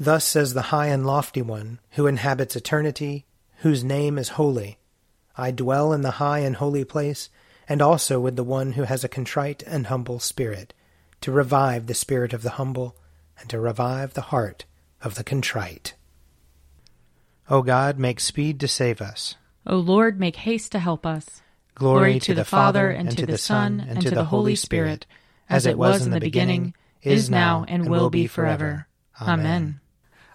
Thus says the high and lofty one, who inhabits eternity, whose name is holy. I dwell in the high and holy place, and also with the one who has a contrite and humble spirit, to revive the spirit of the humble, and to revive the heart of the contrite. O God, make speed to save us. O Lord, make haste to help us. Glory, Glory to, to the, the Father, and to the Son, and to the Holy Spirit, as it was in the beginning, is now, and will be forever. Amen.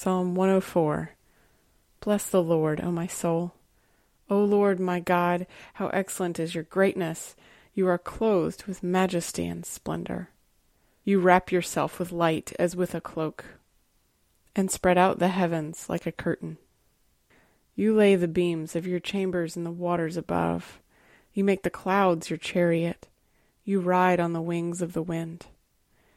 Psalm 104 Bless the Lord, O my soul. O Lord my God, how excellent is your greatness! You are clothed with majesty and splendor. You wrap yourself with light as with a cloak, and spread out the heavens like a curtain. You lay the beams of your chambers in the waters above. You make the clouds your chariot. You ride on the wings of the wind.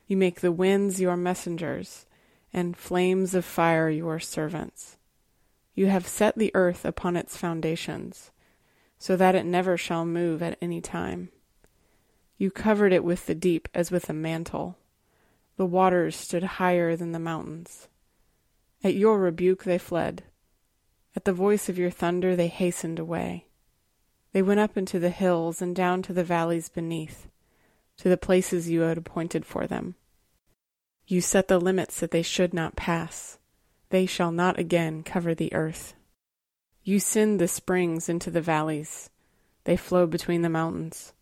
You make the winds your messengers, and flames of fire your servants. You have set the earth upon its foundations, so that it never shall move at any time. You covered it with the deep as with a mantle. The waters stood higher than the mountains. At your rebuke they fled. At the voice of your thunder they hastened away. They went up into the hills and down to the valleys beneath, to the places you had appointed for them. You set the limits that they should not pass. They shall not again cover the earth. You send the springs into the valleys. They flow between the mountains.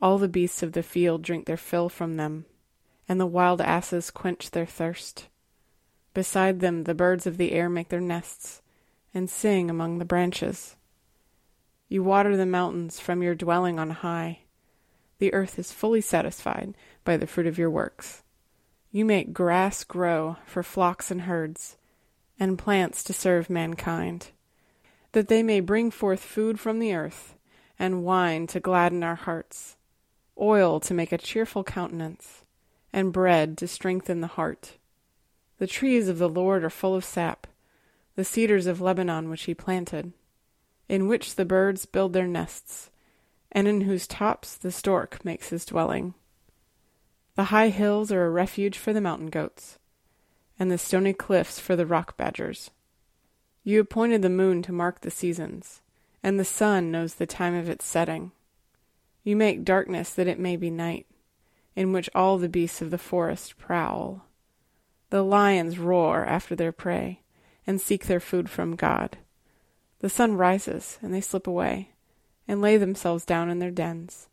All the beasts of the field drink their fill from them, and the wild asses quench their thirst. Beside them the birds of the air make their nests and sing among the branches. You water the mountains from your dwelling on high. The earth is fully satisfied by the fruit of your works. You make grass grow for flocks and herds, and plants to serve mankind, that they may bring forth food from the earth, and wine to gladden our hearts, oil to make a cheerful countenance, and bread to strengthen the heart. The trees of the Lord are full of sap the cedars of Lebanon which he planted, in which the birds build their nests, and in whose tops the stork makes his dwelling. The high hills are a refuge for the mountain goats, and the stony cliffs for the rock badgers. You appointed the moon to mark the seasons, and the sun knows the time of its setting. You make darkness that it may be night, in which all the beasts of the forest prowl. The lions roar after their prey and seek their food from God. The sun rises, and they slip away, and lay themselves down in their dens.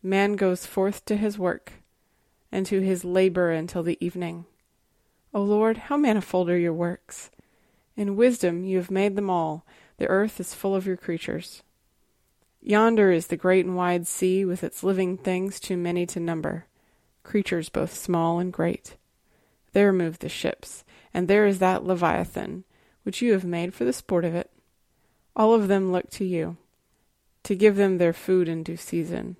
Man goes forth to his work, and to his labor until the evening. O Lord, how manifold are your works! In wisdom you have made them all, the earth is full of your creatures. Yonder is the great and wide sea, with its living things too many to number, creatures both small and great. There move the ships, and there is that Leviathan, which you have made for the sport of it. All of them look to you, to give them their food in due season.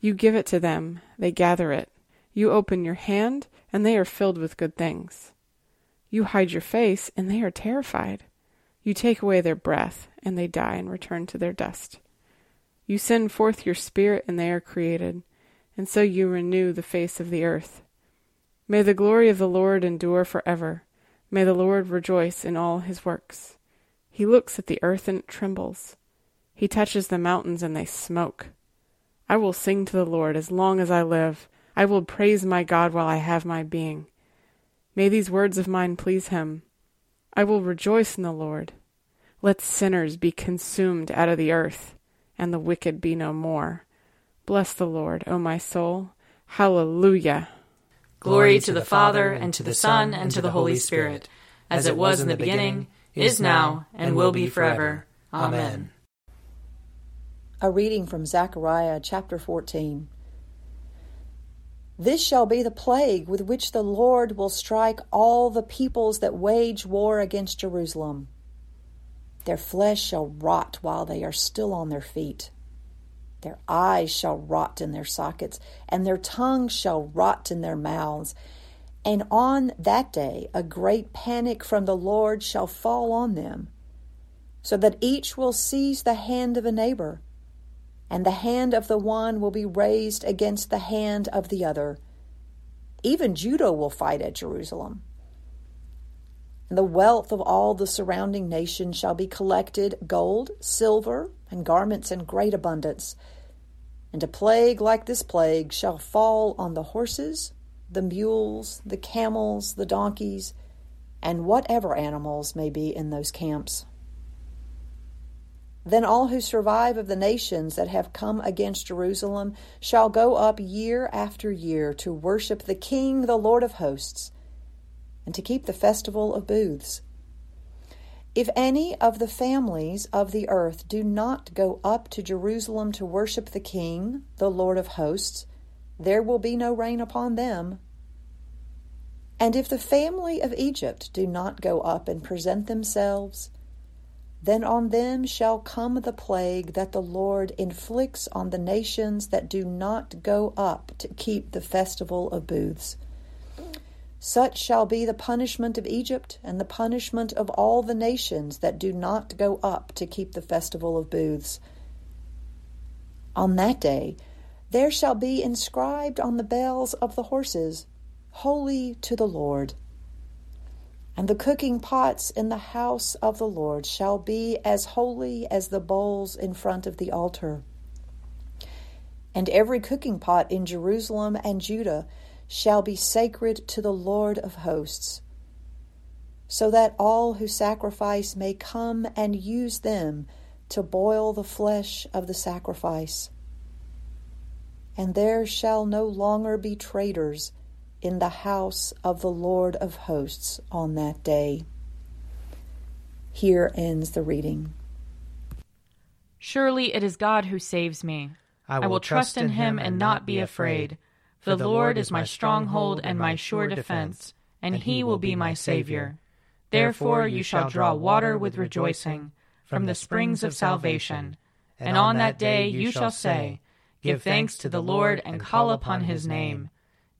You give it to them, they gather it. You open your hand, and they are filled with good things. You hide your face, and they are terrified. You take away their breath, and they die and return to their dust. You send forth your spirit, and they are created, and so you renew the face of the earth. May the glory of the Lord endure forever. May the Lord rejoice in all his works. He looks at the earth and it trembles. He touches the mountains and they smoke. I will sing to the Lord as long as I live. I will praise my God while I have my being. May these words of mine please him. I will rejoice in the Lord. Let sinners be consumed out of the earth, and the wicked be no more. Bless the Lord, O my soul. Hallelujah. Glory to the Father, and to the Son, and to the Holy Spirit, as it was in the beginning, is now, and will be forever. Amen. A reading from Zechariah chapter 14. This shall be the plague with which the Lord will strike all the peoples that wage war against Jerusalem. Their flesh shall rot while they are still on their feet. Their eyes shall rot in their sockets, and their tongues shall rot in their mouths. And on that day a great panic from the Lord shall fall on them, so that each will seize the hand of a neighbor and the hand of the one will be raised against the hand of the other. Even Judah will fight at Jerusalem. And the wealth of all the surrounding nations shall be collected gold, silver, and garments in great abundance. And a plague like this plague shall fall on the horses, the mules, the camels, the donkeys, and whatever animals may be in those camps. Then all who survive of the nations that have come against Jerusalem shall go up year after year to worship the King, the Lord of hosts, and to keep the festival of booths. If any of the families of the earth do not go up to Jerusalem to worship the King, the Lord of hosts, there will be no rain upon them. And if the family of Egypt do not go up and present themselves, then on them shall come the plague that the Lord inflicts on the nations that do not go up to keep the festival of booths. Such shall be the punishment of Egypt and the punishment of all the nations that do not go up to keep the festival of booths. On that day there shall be inscribed on the bells of the horses, Holy to the Lord. And the cooking pots in the house of the Lord shall be as holy as the bowls in front of the altar. And every cooking pot in Jerusalem and Judah shall be sacred to the Lord of hosts, so that all who sacrifice may come and use them to boil the flesh of the sacrifice. And there shall no longer be traitors in the house of the Lord of hosts on that day. Here ends the reading. Surely it is God who saves me. I will, I will trust in him and not be afraid. For the Lord is my stronghold and my sure defense, and he will be my Savior. Therefore you shall draw water with rejoicing from the springs of salvation. And on that day you shall say, Give thanks to the Lord and call upon his name.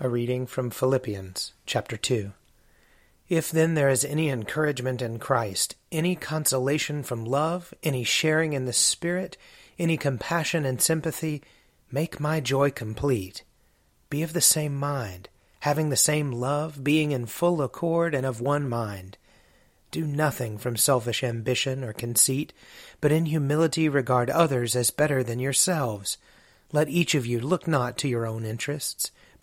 A reading from Philippians chapter 2. If then there is any encouragement in Christ, any consolation from love, any sharing in the Spirit, any compassion and sympathy, make my joy complete. Be of the same mind, having the same love, being in full accord and of one mind. Do nothing from selfish ambition or conceit, but in humility regard others as better than yourselves. Let each of you look not to your own interests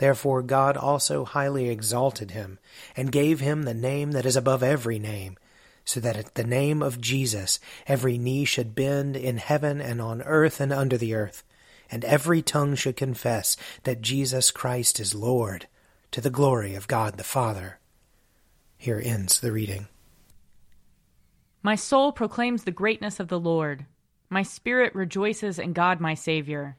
Therefore God also highly exalted him, and gave him the name that is above every name, so that at the name of Jesus every knee should bend in heaven and on earth and under the earth, and every tongue should confess that Jesus Christ is Lord, to the glory of God the Father. Here ends the reading. My soul proclaims the greatness of the Lord. My spirit rejoices in God my Saviour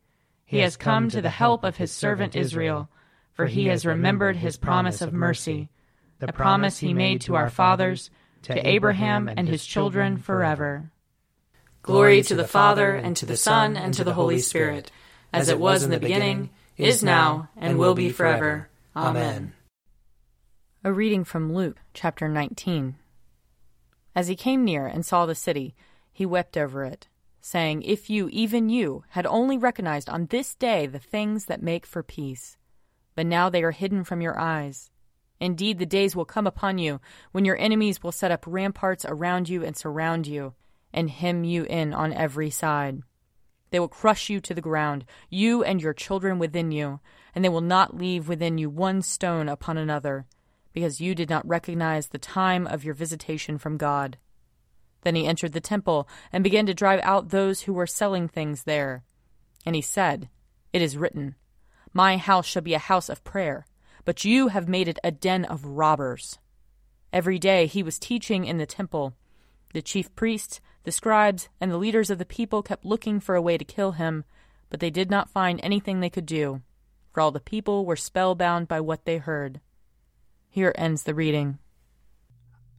He has come to the help of his servant Israel, for he has remembered his promise of mercy, the promise he made to our fathers, to Abraham and his children forever. Glory to the Father, and to the Son, and to the Holy Spirit, as it was in the beginning, is now, and will be forever. Amen. A reading from Luke chapter 19. As he came near and saw the city, he wept over it, saying, If you, even you, had only recognized on this day the things that make for peace. But now they are hidden from your eyes. Indeed, the days will come upon you when your enemies will set up ramparts around you and surround you, and hem you in on every side. They will crush you to the ground, you and your children within you, and they will not leave within you one stone upon another because you did not recognize the time of your visitation from God. Then he entered the temple and began to drive out those who were selling things there. And he said, It is written, My house shall be a house of prayer, but you have made it a den of robbers. Every day he was teaching in the temple. The chief priests, the scribes, and the leaders of the people kept looking for a way to kill him, but they did not find anything they could do, for all the people were spellbound by what they heard. Here ends the reading.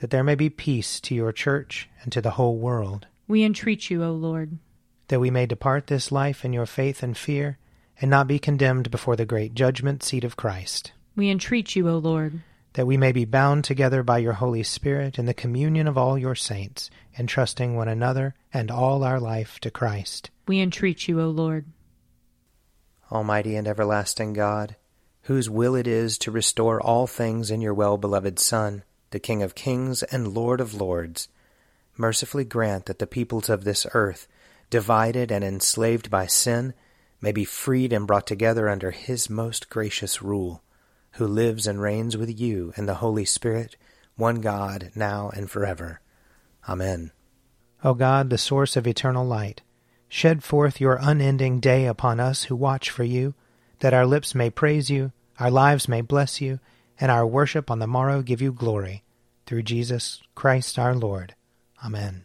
That there may be peace to your church and to the whole world. We entreat you, O Lord. That we may depart this life in your faith and fear, and not be condemned before the great judgment seat of Christ. We entreat you, O Lord. That we may be bound together by your Holy Spirit in the communion of all your saints, entrusting one another and all our life to Christ. We entreat you, O Lord. Almighty and everlasting God, whose will it is to restore all things in your well beloved Son, the King of kings and Lord of lords, mercifully grant that the peoples of this earth, divided and enslaved by sin, may be freed and brought together under his most gracious rule, who lives and reigns with you and the Holy Spirit, one God, now and forever. Amen. O God, the source of eternal light, shed forth your unending day upon us who watch for you, that our lips may praise you our lives may bless you, and our worship on the morrow give you glory. Through Jesus Christ our Lord. Amen.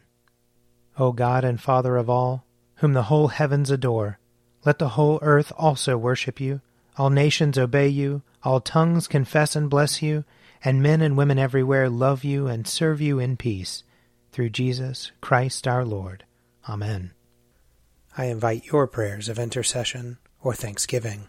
O God and Father of all, whom the whole heavens adore, let the whole earth also worship you, all nations obey you, all tongues confess and bless you, and men and women everywhere love you and serve you in peace. Through Jesus Christ our Lord. Amen. I invite your prayers of intercession or thanksgiving.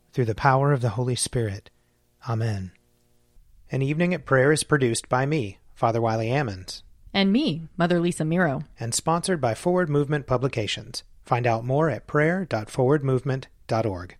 through the power of the Holy Spirit. Amen. An Evening at Prayer is produced by me, Father Wiley Ammons, And me, Mother Lisa Miro. and sponsored by Forward Movement Publications. Find out more at prayer.forwardmovement.org.